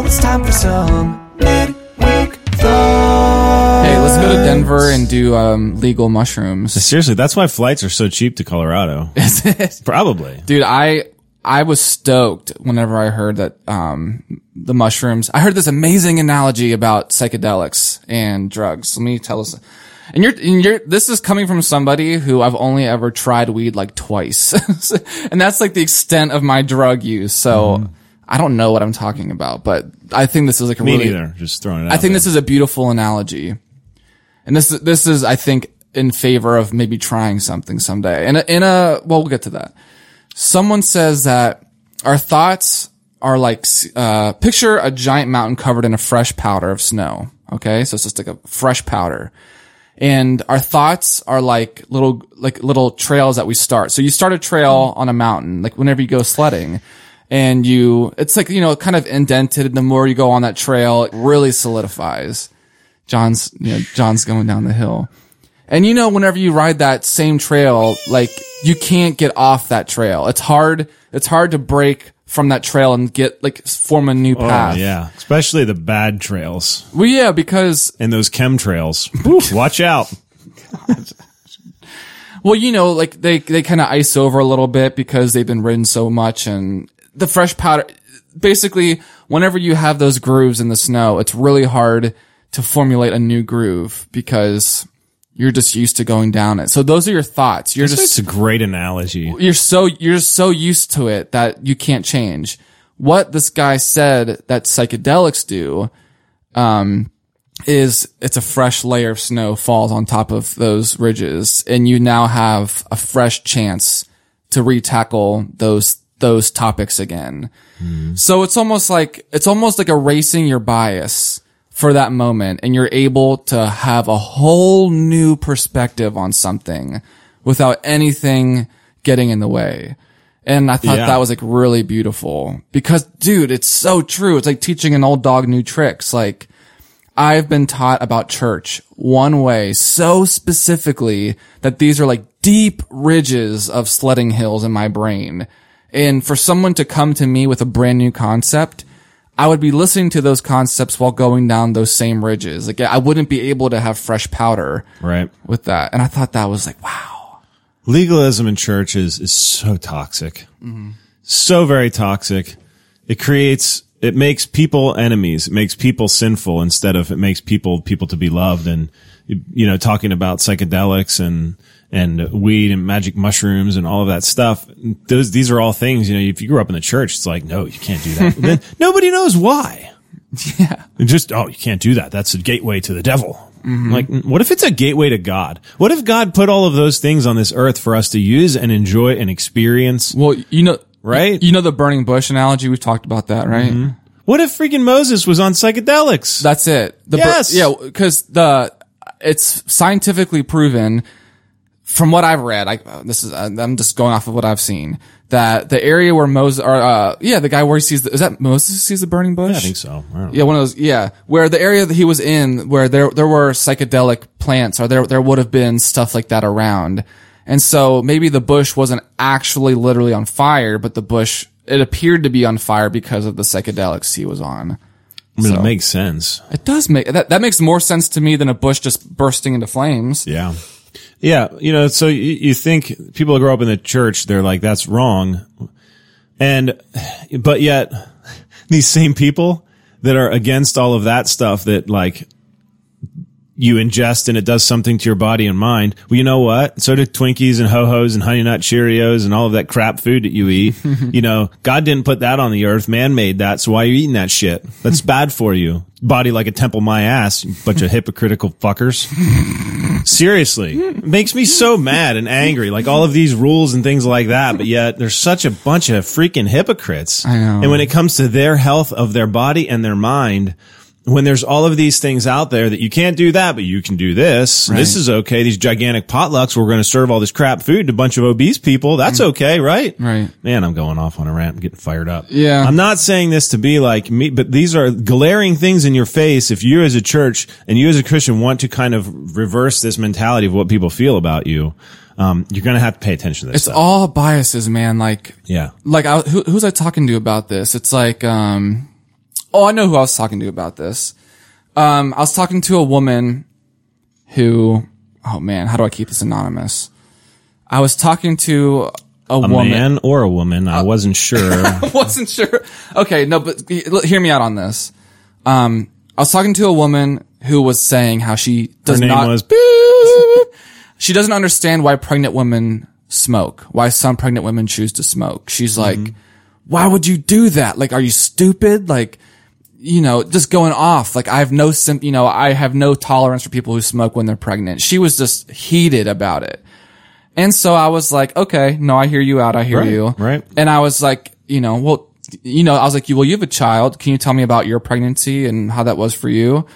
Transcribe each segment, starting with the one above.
Now it's time for some midweek thoughts. Hey, let's go to Denver and do um, legal mushrooms. Seriously, that's why flights are so cheap to Colorado. Is it? Probably. Dude, I I was stoked whenever I heard that um, the mushrooms. I heard this amazing analogy about psychedelics and drugs. Let me tell us. And you're, and you're, this is coming from somebody who I've only ever tried weed like twice. and that's like the extent of my drug use. So I don't know what I'm talking about, but I think this is like a Me really, neither. Just throwing it out I think there. this is a beautiful analogy. And this is, this is, I think, in favor of maybe trying something someday. In a, in a, well, we'll get to that. Someone says that our thoughts are like, uh, picture a giant mountain covered in a fresh powder of snow. Okay. So it's just like a fresh powder. And our thoughts are like little, like little trails that we start. So you start a trail on a mountain, like whenever you go sledding and you, it's like, you know, kind of indented. And the more you go on that trail, it really solidifies. John's, you know, John's going down the hill. And you know, whenever you ride that same trail, like you can't get off that trail. It's hard, it's hard to break from that trail and get, like, form a new Oh, path. yeah. Especially the bad trails Well, yeah, because and those chemtrails. Watch out. Well, you know, like they they kind of ice over a little bit because they've been ridden so much, and the fresh powder. Basically, whenever you have those grooves in the snow, it's really hard to formulate a new groove because you're just used to going down it. So those are your thoughts. You're just a great analogy. you're so you're so used to it that you can't change. What this guy said that psychedelics do, um, is it's a fresh layer of snow falls on top of those ridges, and you now have a fresh chance to retackle those those topics again. Hmm. So it's almost like it's almost like erasing your bias for that moment, and you're able to have a whole new perspective on something without anything getting in the way. And I thought Yeah. that was like really beautiful because dude, it's so true. It's like teaching an old dog new tricks. Like I've been taught about church one way so specifically that these are like deep ridges of sledding hills in my brain. And for someone to come to me with a brand new concept, I would be listening to those concepts while going down those same ridges. Like I wouldn't be able to have fresh powder Right. with that. And I thought that was like, wow. Legalism in churches is so toxic. Mm-hmm. So very toxic. It creates, it makes people enemies. It makes people sinful instead of it makes people, people to be loved. And, you know, talking about psychedelics and, and weed and magic mushrooms and all of that stuff. Those, these are all things, you know, if you grew up in the church, it's like, no, you can't do that. then nobody knows why. Yeah. And just, oh, you can't do that. That's a gateway to the devil. Mm-hmm. Like, what if it's a gateway to God? What if God put all of those things on this earth for us to use and enjoy and experience? Well, you know, Right? You know the burning bush analogy? We've talked about that, right? Mm-hmm. What if freaking Moses was on psychedelics? That's it. The bur- Yes. yeah, because the it's scientifically proven from what I've read. I this is I'm just going off of what I've seen that the area where Moses or uh yeah the guy where he sees the, is that Moses sees the burning bush? Yeah, I think so. I. Yeah, one of those. Yeah, where the area that he was in, where there there were psychedelic plants, or there there would have been stuff like that around, and so maybe the bush wasn't actually literally on fire, but the bush it appeared to be on fire because of the psychedelics he was on. I mean, So- it makes sense. It does make that that makes more sense to me than a bush just bursting into flames. Yeah. Yeah. You know, so you, you think people who grow up in the church, they're like, that's wrong. And, but yet these same people that are against all of that stuff that like you ingest and it does something to your body and mind. Well, you know what? So do Twinkies and Ho-Hos and Honey Nut Cheerios and all of that crap food that you eat. you know, God didn't put that on the earth. Man made that. So why are you eating that shit? That's bad for you. Body like a temple, my ass. Bunch of hypocritical fuckers. Seriously. It makes me so mad and angry. Like all of these rules and things like that. But yet there's such a bunch of freaking hypocrites. I know. And when it comes to their health of their body and their mind, when there's all of these things out there that you can't do that, but you can do this. This is okay. These gigantic potlucks, we're going to serve all this crap food to a bunch of obese people. That's okay, right? Right. Man, I'm going off on a rant. I'm getting fired up. Yeah. I'm not saying this to be like me, but these are glaring things in your face. If you as a church and you as a Christian want to kind of reverse this mentality of what people feel about you, um, you're going to have to pay attention to this It's stuff. all biases, man. Like yeah. like I, who, who's I talking to about this? It's like um Oh, I know who I was talking to about this. Um, I was talking to a woman who, oh man, how do I keep this anonymous? I was talking to a, A woman. man or a woman? I wasn't sure. I wasn't sure. Okay, no, but hear me out on this. Um, I was talking to a woman who was saying how she Her does name not. was. she doesn't understand why pregnant women smoke. Why some pregnant women choose to smoke. She's like, why would you do that? Like, are you stupid? Like, you know, just going off. Like, I have no sim, you know, I have no tolerance for people who smoke when they're pregnant. She was just heated about it. And so I was like, okay, no, I hear you out. I hear Right, you. right. And I was like, you know, well, you know, I was like, well, you have a child. Can you tell me about your pregnancy and how that was for you?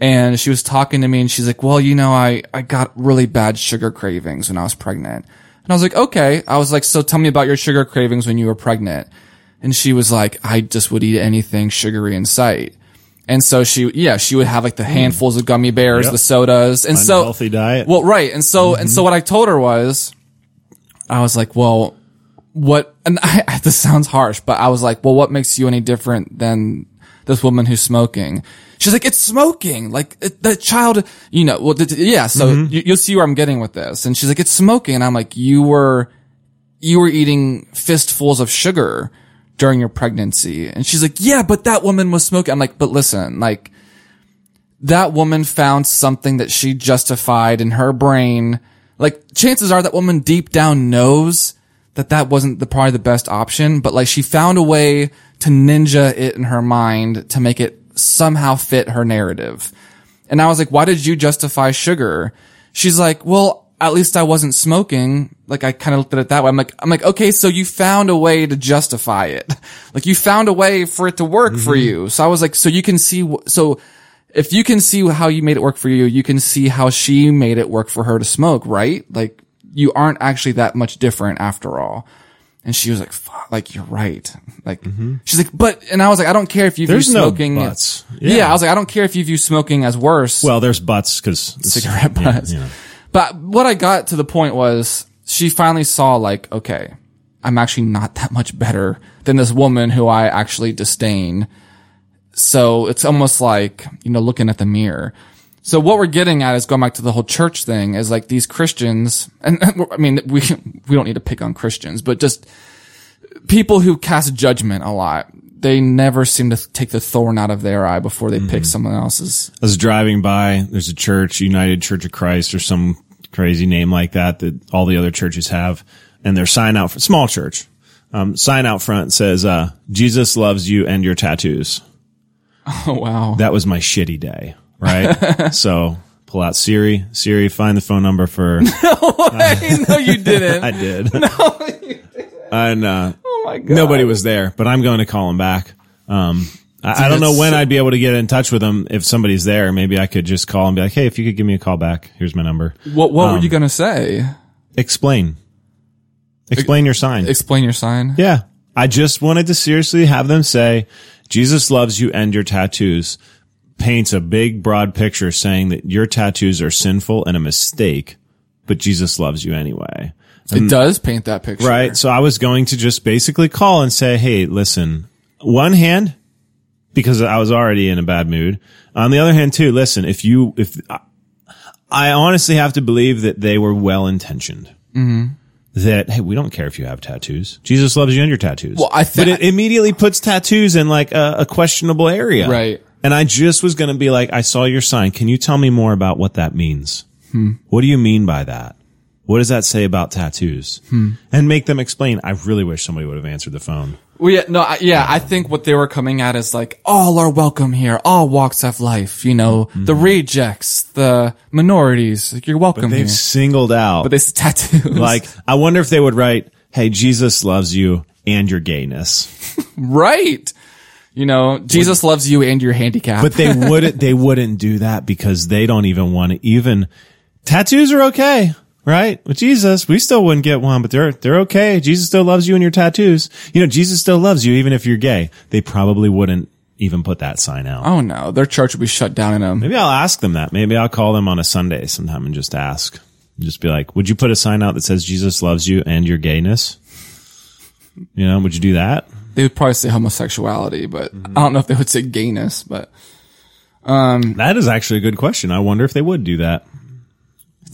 And she was talking to me and she's like, well, you know, I, I got really bad sugar cravings when I was pregnant. And I was like, okay. I was like, so tell me about your sugar cravings when you were pregnant. And she was like, I just would eat anything sugary in sight. And so she, yeah, she would have like the hmm. handfuls of gummy bears, Yep. the sodas. And so, Unhealthy diet. well, right. And so, and so mm-hmm. what I told her was, I was like, well, what, and I, this sounds harsh, but I was like, well, what makes you any different than this woman who's smoking? She's like, it's smoking. Like it, the child, you know, well, th- yeah. So mm-hmm. you, you'll see where I'm getting with this. And she's like, it's smoking. And I'm like, you were, you were eating fistfuls of sugar during your pregnancy. And she's like, yeah, but that woman was smoking. I'm like, but listen, like, that woman found something that she justified in her brain. Like, chances are that woman deep down knows that that wasn't the probably the best option, but like she found a way to ninja it in her mind to make it somehow fit her narrative. And I was like, why did you justify sugar? She's like, well, at least I wasn't smoking. Like I kind of looked at it that way. I'm like, I'm like, okay, so you found a way to justify it. Like you found a way for it to work for mm-hmm. you. So I was like, so you can see, so if you can see how you made it work for you, you can see how she made it work for her to smoke, right? Like you aren't actually that much different after all. And she was like, fuck, like you're right. Like mm-hmm. she's like, but, and I was like, I don't care if you view There's no smoking. buts. Yeah. Yeah. I was like, I don't care if you view smoking as worse well, there's butts because cigarette butts. But what I got to the point was she finally saw like, okay, I'm actually not that much better than this woman who I actually disdain. So it's almost like, you know, looking at the mirror. So what we're getting at is going back to the whole church thing is like these Christians, and I mean, we, we don't need to pick on Christians, but just people who cast judgment a lot. They never seem to take the thorn out of their eye before they pick someone else's. I was driving by. There's a church, United Church of Christ, or some crazy name like that that all the other churches have, and their sign out for small church. Um, sign out front says, uh, "Jesus loves you and your tattoos." Oh, wow. That was my shitty day, right? so pull out Siri, Siri, find the phone number for. no, you didn't. I did. No, you didn't. And, uh, my god. nobody was there, but I'm going to call him back. Um, I, I don't know when I'd be able to get in touch with him if somebody's there. Maybe I could just call and be like, "Hey, if you could give me a call back, here's my number." What What were Um, you gonna say? Explain. Explain your sign. Explain your sign. Yeah. I just wanted to seriously have them say, Jesus loves you and your tattoos paints a big broad picture saying that your tattoos are sinful and a mistake, but Jesus loves you anyway. It does paint that picture, Right. So I was going to just basically call and say, Hey, listen, one hand, because I was already in a bad mood. On the other hand, too, listen, if you, if I honestly have to believe that they were well intentioned. Mm-hmm. That, hey, we don't care if you have tattoos. Jesus loves you and your tattoos. Well, I thi- but it immediately puts tattoos in like a, a questionable area. Right. And I just was going to be like, I saw your sign. Can you tell me more about what that means? Hmm. What do you mean by that? What does that say about tattoos? Hmm. And make them explain. I really wish somebody would have answered the phone. Well, yeah, no, I, yeah. I think what they were coming at is like all are welcome here, all walks of life. You know, the rejects, the minorities. Like, you're welcome here. They've singled out. But they tattoos, like, I wonder if they would write, Hey, Jesus loves you and your gayness. right. You know, Jesus loves you and your handicap. But they wouldn't, they wouldn't do that because they don't even want to even, tattoos are okay. Right? With Jesus, we still wouldn't get one, but they're, they're okay. Jesus still loves you and your tattoos. You know, Jesus still loves you even if you're gay. They probably wouldn't even put that sign out. oh no, their church would be shut down in a Maybe I'll ask them that. Maybe I'll call them on a Sunday sometime and just ask. Just be like, would you put a sign out that says Jesus loves you and your gayness? You know, would you do that? they would probably say homosexuality, but Mm-hmm. I don't know if they would say gayness, but um That is actually a good question. I wonder if they would do that.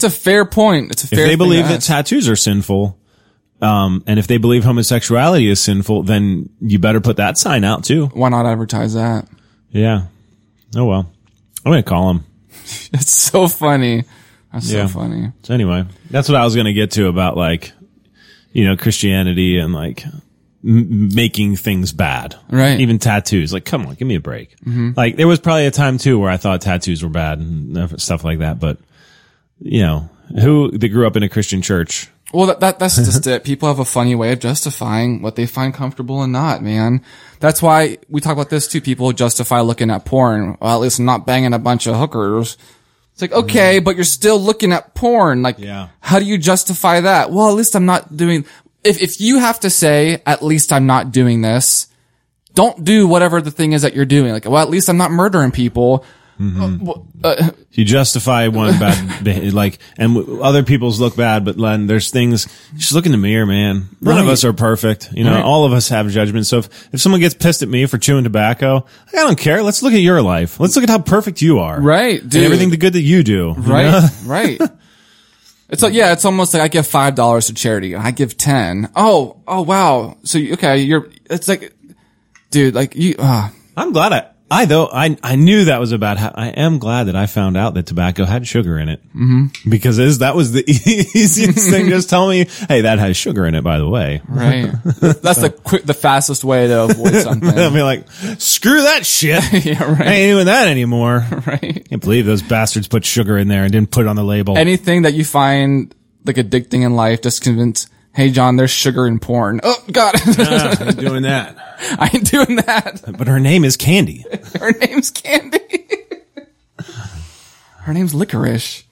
It's a fair point. It's a fair. If they believe that tattoos are sinful, um, and if they believe homosexuality is sinful, then you better put that sign out too. Why not advertise that? Yeah. Oh well. I'm gonna call him. It's so funny. That's Yeah. so funny. So anyway, that's what I was gonna get to about like, you know, Christianity and like m- making things bad. Right. Even tattoos. Like, come on, give me a break. Like, there was probably a time too where I thought tattoos were bad and stuff like that. But you know, who they grew up in a Christian church Well, that, that that's just it. People have a funny way of justifying what they find comfortable and not, man. That's why we talk about this too. People justify looking at porn. Well, at least I'm not banging a bunch of hookers. It's like, okay, but you're still looking at porn. Like, Yeah. how do you justify that? Well, at least I'm not doing, if, if you have to say, at least I'm not doing this, don't do whatever the thing is that you're doing. Like, well, at least I'm not murdering people. Uh, well, uh, you justify one bad like and other people's look bad but Len, there's things just look in the mirror man none of us are perfect you know Right. all of us have judgment so if, if someone gets pissed at me for chewing tobacco i don't care let's look at your life let's look at how perfect you are Right, and everything the good that you do you know? Right, right. It's like, yeah, it's almost like I give five dollars to charity I give ten. Oh, oh wow. So okay, you're. It's like, dude, like you. Uh, i'm glad i I though I I knew that was about how I am glad that I found out that tobacco had sugar in it mm-hmm. because is that was the easiest thing. Just tell me, hey, that has sugar in it. By the way, right. That's the quick, the fastest way to avoid something. I'll be like, screw that shit. yeah, I ain't doing that anymore. Right. Can't believe those bastards put sugar in there and didn't put it on the label. Anything that you find like addicting in life, just convince. Hey, John, there's sugar in porn. Oh God, Ah, I'm doing that. I ain't doing that. But her name is Candy. Her name's Candy. Her name's Licorice.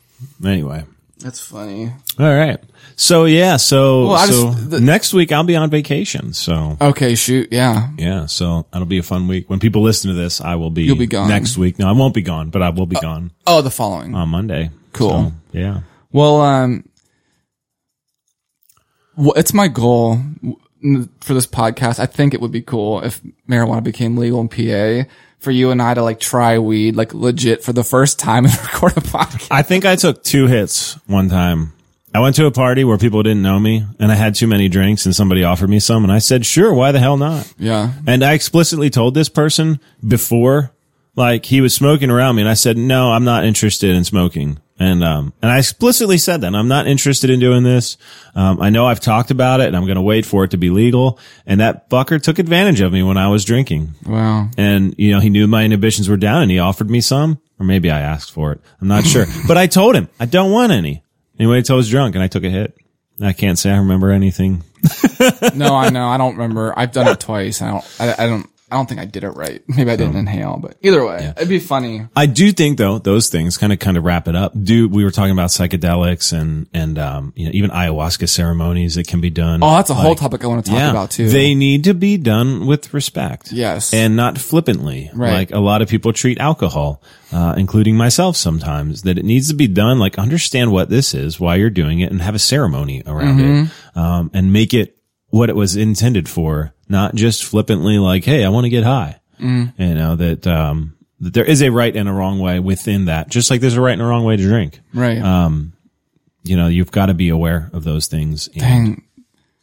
Anyway. That's funny. All right. So yeah, so, Well, I so just- the- next week I'll be on vacation. So Okay, shoot. Yeah. yeah, so that'll be a fun week. When people listen to this, I will be, You'll be gone. next week. No, I won't be gone, but I will be gone Oh, the following. on Monday. Cool. So, yeah. Well, um, it's my goal for this podcast. I think it would be cool if marijuana became legal in PA for you and I to like try weed, like legit for the first time and record a podcast. I think I took two hits one time. I went to a party where people didn't know me and I had too many drinks and somebody offered me some and I said, sure, why the hell not? Yeah. And I explicitly told this person before, like he was smoking around me and I said, no, I'm not interested in smoking. And, um, and I explicitly said that I'm not interested in doing this. Um, I know I've talked about it and I'm going to wait for it to be legal. And that fucker took advantage of me when I was drinking. Wow. And, you know, he knew my inhibitions were down and he offered me some, or maybe I asked for it. I'm not sure, but I told him I don't want any. Anyway, until I was drunk and I took a hit. I can't say I remember anything. No, I know. I don't remember. I've done it twice. I don't, I, I don't, I don't think I did it right. Maybe I didn't inhale, but either way, it'd be funny. I do think though those things kind of kind of wrap it up. Do we were talking about psychedelics and and um you know even ayahuasca ceremonies that can be done. Oh, that's a whole topic I want to talk about too. They need to be done with respect. Yes. And not flippantly. Right. Like a lot of people treat alcohol, uh, including myself sometimes, that it needs to be done. Like understand what this is, why you're doing it and have a ceremony around Mm-hmm. it. Um, and make it what it was intended for, not just flippantly like, Hey, I want to get high. Mm. You know, that, um, that there is a right and a wrong way within that, just like there's a right and a wrong way to drink. right. You know, you've got to be aware of those things. And Dang.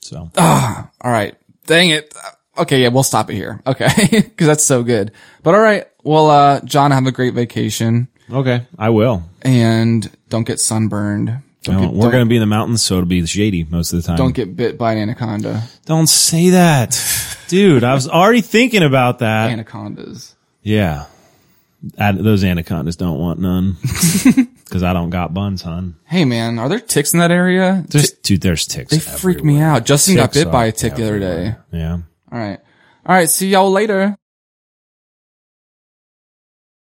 So Ah, All right. Dang it. Okay. Yeah. We'll stop it here. Okay. Cause that's so good. But all right. Well, uh, John, have a great vacation okay, I will. and don't get sunburned. Don't, we're going to be in the mountains, so it'll be shady most of the time. don't get bit by an anaconda. Don't say that, dude. I was already thinking about that. Anacondas. Yeah, Ad- those anacondas don't want none because I don't got buns, hon. Hey man, are there ticks in that area? There's dude, there's ticks. They freak me out. Justin got bit by a tick the other day. Yeah. All right. All right. See y'all later.